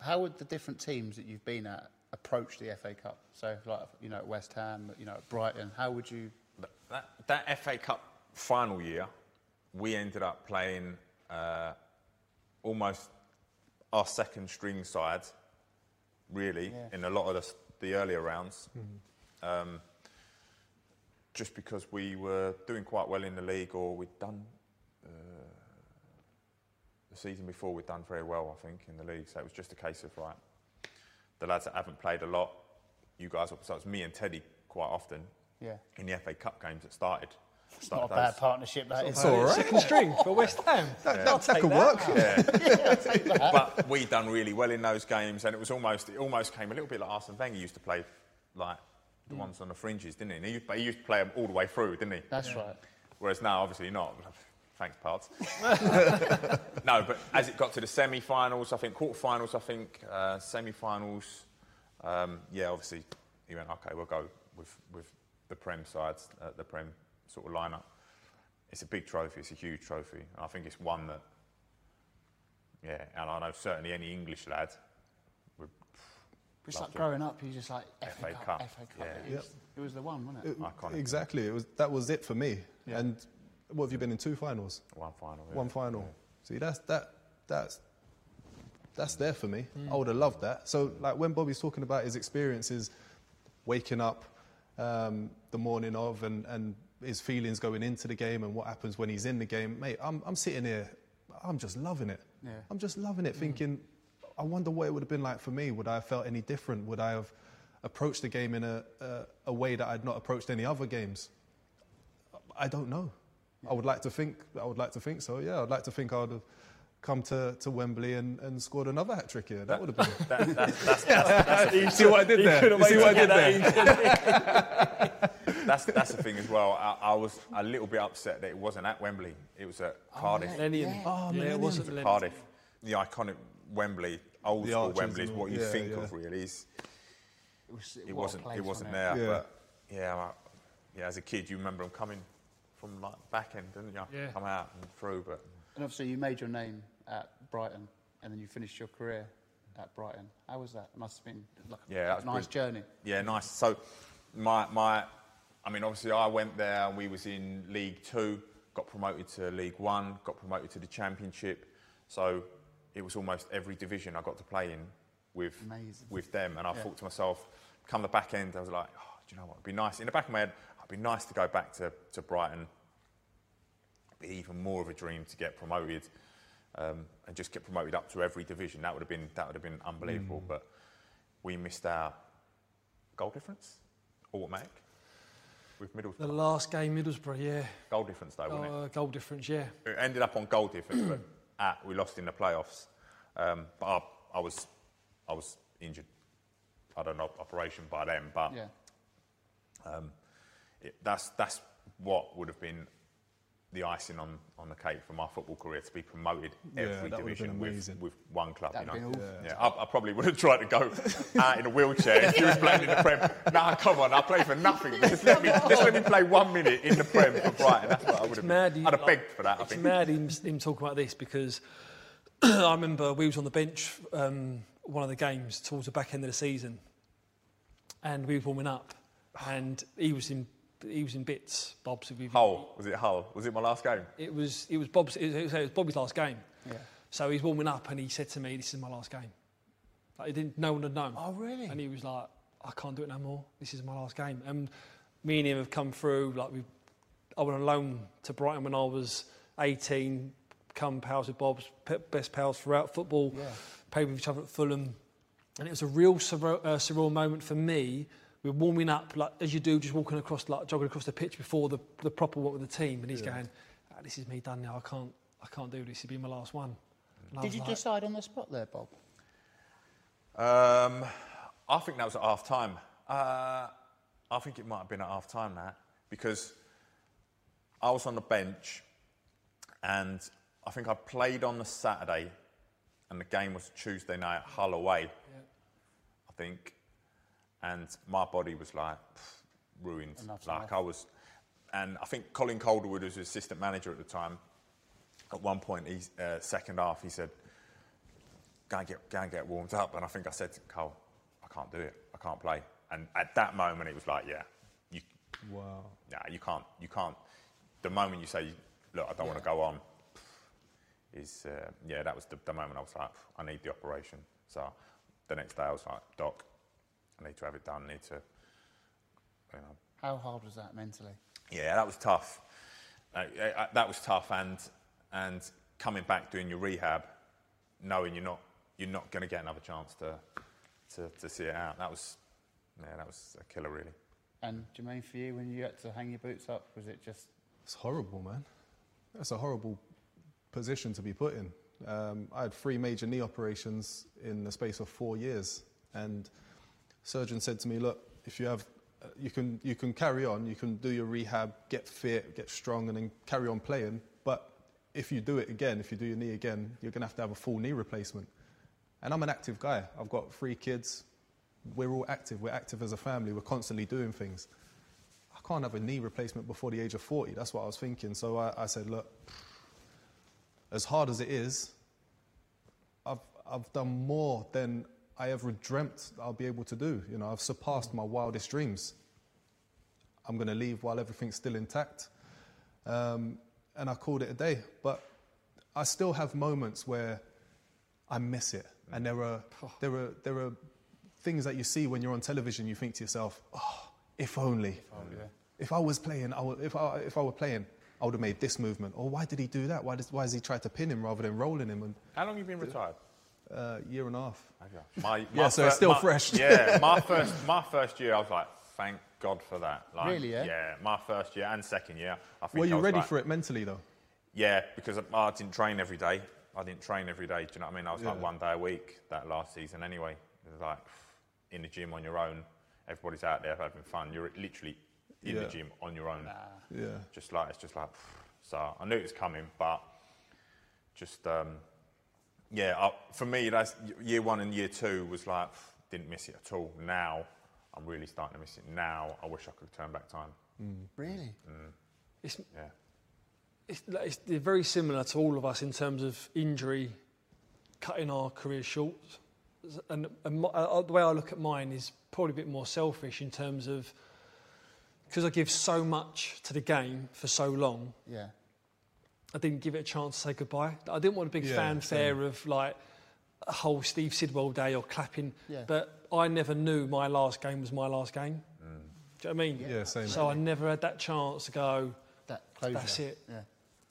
how would the different teams that you've been at approach the FA Cup? So, like you know, at West Ham, you know, at Brighton, how would you? That, that FA Cup final year, we ended up playing uh, almost our second string side, really, Yeah. in a lot of the, the earlier rounds. Um, just because we were doing quite well in the league, or we'd done uh, the season before, we'd done very well, I think, in the league. So it was just a case of right, the lads that haven't played a lot, you guys, so it was me and Teddy quite often Yeah, in the FA Cup games that started. it's not a started bad partnership. That is. It's all right. Second string for West Ham. That, I'll that, take could that. work. but we done really well in those games, and it was almost it almost came a little bit like Arsene Wenger used to play like the ones on the fringes, didn't he? And he used, but he used to play them all the way through, didn't he? That's right. Whereas now, obviously, not. Thanks, parts. no, but as it got to the semi-finals, I think quarter-finals, I think uh, semi-finals, um, yeah, obviously, he went, okay, we'll go with with the Prem sides, uh, the Prem sort of lineup. It's a big trophy. It's a huge trophy. And I think it's one that, yeah, and I know certainly any English lad It's like to. growing up, you just like FA, FA Cup, Cup, FA Cup. yeah. It, was, it was the one, wasn't it? It- Iconic. Exactly. It was that was it for me. Yeah. And what have you been in two finals? one final. yeah. One final. See, that's that that's that's there for me. I would have loved that. So, like when Bobby's talking about his experiences, waking up um, the morning of, and, and his feelings going into the game, and what happens when he's in the game, mate. I'm I'm sitting here, I'm just loving it. Yeah. I'm just loving it, thinking, I wonder what it would have been like for me. Would I have felt any different? Would I have approached the game in a, a, a way that I'd not approached any other games? I don't know. I would like to think. I would like to think so. Yeah, I'd like to think I would have come to, to Wembley and, and scored another hat trick here. That would have been. That, that's, that's, that's, you see what I did there? You see what I did there? that's, that's the thing as well. I, I was a little bit upset that it wasn't at Wembley. It was at oh, Cardiff. Millennium. Oh, yeah, it wasn't Millennium. Cardiff, the iconic Wembley, old The school Wembley is what all. you Yeah, think yeah. of really. It's, It, was, it what a wasn't. It wasn't there. Yeah. But yeah, I, yeah. As a kid, you remember them coming from like back end, didn't you? Yeah. Come out and through, but And obviously, you made your name at Brighton, and then you finished your career at Brighton. How was that? It must have been like Yeah, that was nice journey. Yeah, nice. So, my my, I mean, obviously, I went there. We was in League Two, got promoted to League One, got promoted to the Championship. So, it was almost every division I got to play in with Amazing. with them. And I Yeah. thought to myself, come the back end, I was like, oh, do you know what? It'd be nice. In the back of my head, it'd be nice to go back to to Brighton. Be even more of a dream to get promoted. Um, and just get promoted up to every division. That would have been that would have been unbelievable. But we missed our goal difference, automatic, with The last game, Middlesbrough, yeah. goal difference though, wasn't Uh, goal difference, yeah. it? It ended up on goal difference, but at, we lost in the playoffs. Um, but I, I was I was injured. I don't know operation by then, but Yeah. um, it, that's that's what would have been the icing on, on the cake for my football career to be promoted Yeah, every that division with, with one club. That'd you know? been awful. Yeah, I, I probably would have tried to go out in a wheelchair if you was playing in the Prem. Nah, come on, I play for nothing. Just let me just let me play one minute in the Prem for Brighton. That's what I would have. mad Been. you- I'd have begged for that. I It's think. mad him, him talking about this because I remember we was on the bench um, one of the games towards the back end of the season, and we were warming up, and he was in he was in bits. Bob's. we- Hull was it Hull? Was it my last game? It was it was Bob's. It was, it was Bobby's last game. Yeah. So he's warming up, and he said to me, "This is my last game." Like, he didn't. No one had known. Oh, really? And he was like, "I can't do it no more. This is my last game." And me and him have come through. Like we, I went on loan to Brighton when I was 18. Come pals with Bob's, best pals throughout football. Yeah. Played with each other at Fulham, and it was a real surreal, uh, surreal moment for me. We were warming up, like as you do, just walking across, like jogging across the pitch before the, the proper work with the team. And he's going, "Ah, "This is me done now. I can't, I can't do this. It'll be my last one." And Did you like, decide on the spot there, Bob? Um, I think that was at half time. Uh, I think it might have been at half time that because I was on the bench and I think I played on the Saturday and the game was Tuesday night at Hull away. I think. And my body was like pff, ruined. Enough's like enough. I was and I think Colin Calderwood was the assistant manager at the time. At one point, he, uh, second half, he said, go and, get, go and get warmed up. And I think I said to Cole, I can't do it. I can't play. And at that moment, it was like, yeah, you, Wow. nah, you can't, you can't. The moment you say, look, I don't want to go on, is, uh, yeah, that was the, the moment I was like, I need the operation. So the next day I was like, Doc, need to have it done. Need to, you know, How hard was that mentally? yeah, that was tough. Uh, uh, that was tough, and and coming back doing your rehab, knowing you're not you're not going to get another chance to, to to see it out. That was yeah, that was a killer, really. And Jermaine, for you, when you had to hang your boots up, was it just It's horrible, man. That's a horrible position to be put in. Um, I had three major knee operations in the space of four years, and surgeon said to me, "Look, if you have, uh, you can you can carry on, you can do your rehab, get fit, get strong, and then carry on playing. But if you do it again, if you do your knee again, you're going to have to have a full knee replacement." And I'm an active guy. I've got three kids. We're all active. We're active as a family. We're constantly doing things. I can't have a knee replacement before the age of 40. That's what I was thinking. So I, I said, look, as hard as it is, I've, I've done more than I ever dreamt I'll be able to do. You know, I've surpassed my wildest dreams. I'm going to leave while everything's still intact. Um, and I called it a day. But I still have moments where I miss it. And there are, there are, there are things that you see when you're on television, you think to yourself, oh, if only. If I was playing, I would, if, I, if I were playing, I would have made this movement. Or why did he do that? Why, does, why has he tried to pin him rather than rolling him? And How long have you been retired? Uh, year and a half. My, Yeah, so fir- it's still my- fresh. Yeah, my first my first year, I was like, thank God for that. Like, Really, yeah? Yeah, my first year and second year. I think Were I you was ready like- for it mentally though? Yeah, because I- I didn't train every day. I didn't train every day. Do you know what I mean? I was like one day a week that last season anyway. It was like in the gym on your own. Everybody's out there having fun. You're literally in Yeah. the gym on your own. Nah. Yeah. Just like it's just like so. I knew it was coming, but just um, yeah. I, for me, that's year one and year two was like didn't miss it at all. Now I'm really starting to miss it. Now I wish I could turn back time. Mm. really? Mm. Mm. It's, Yeah. it's, it's they're very similar to all of us in terms of injury, cutting our career short. And, and my, uh, the way I look at mine is probably a bit more selfish in terms of because I give so much to the game for so long. Yeah. I didn't give it a chance to say goodbye. I didn't want a big Yeah, fanfare of like a whole Steve Sidwell day or clapping. Yeah. But I never knew my last game was my last game. Mm. Do you know what I mean? Yeah, same. So I never had that chance to go. That closure. That's it. Yeah.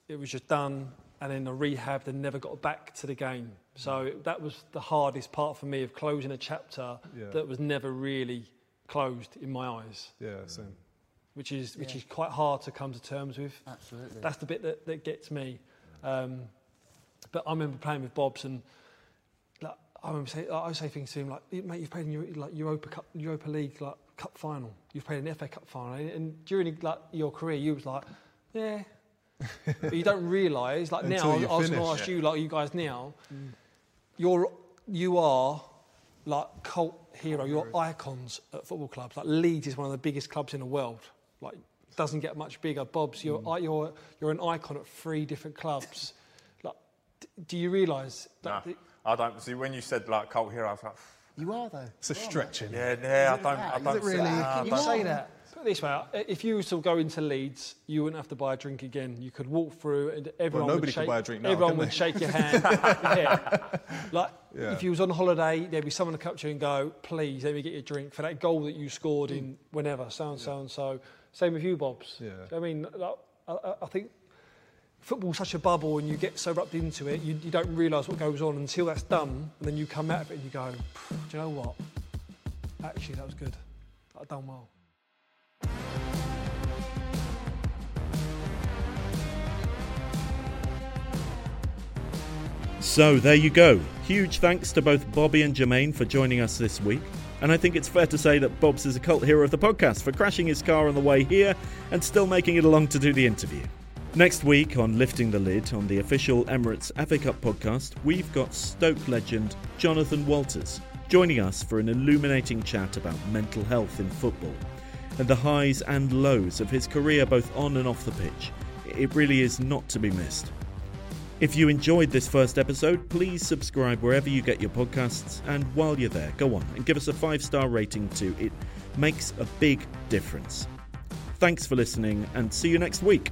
It was just done, and then I rehabbed and never got back to the game. Mm. So it, that was the hardest part for me of closing a chapter Yeah. that was never really closed in my eyes, Yeah, same. Which is which Yeah. is quite hard to come to terms with. Absolutely. That's the bit that, that gets me. Um, but I remember playing with Bob's and like, I remember say, I say things to him like, "Mate, you've played in your, like Europa Cup, Europa League like cup final. You've played in the FA Cup final." And during like your career, you was like, "Yeah." but you don't realise, like now, I was going to ask you, like you guys now, you're you are like cult hero. You're icons at football clubs. Like Leeds is one of the biggest clubs in the world. Like doesn't get much bigger. Bob's, you're Mm. you're you're an icon at three different clubs. Like, d- do you realise No, that? the- I don't see when you said like cult hero. I was like, you are though. It's a stretching. yeah, yeah. I don't. that? I don't it really? nah, I Can you say that? Put it this way: if you were to go into Leeds, you wouldn't have to buy a drink again. You could walk through, and everyone nobody would shake. buy a drink now, everyone would they? shake your hand. yeah. Like Yeah. if you was on holiday, there'd be someone to come to you and go, "Please, let me get you a drink for that goal that you scored in whenever, so and so and so." Same with you, Bobs. Yeah. I mean, like, I, I- I think football's such a bubble, and you get so wrapped into it, you, you don't realise what goes on until that's done, and then you come out of it and you go, "Do you know what? Actually, that was good. I done well." So there you go. Huge thanks to both Bobby and Jermaine for joining us this week. And I think it's fair to say that Bob's is a cult hero of the podcast for crashing his car on the way here and still making it along to do the interview. Next week on Lifting the Lid on the official Emirates FA Cup podcast, we've got Stoke legend Jonathan Walters joining us for an illuminating chat about mental health in football and the highs and lows of his career both on and off the pitch. It really is not to be missed. If you enjoyed this first episode, please subscribe wherever you get your podcasts, and while you're there, go on and give us a five star rating too. It makes a big difference. Thanks for listening, and see you next week.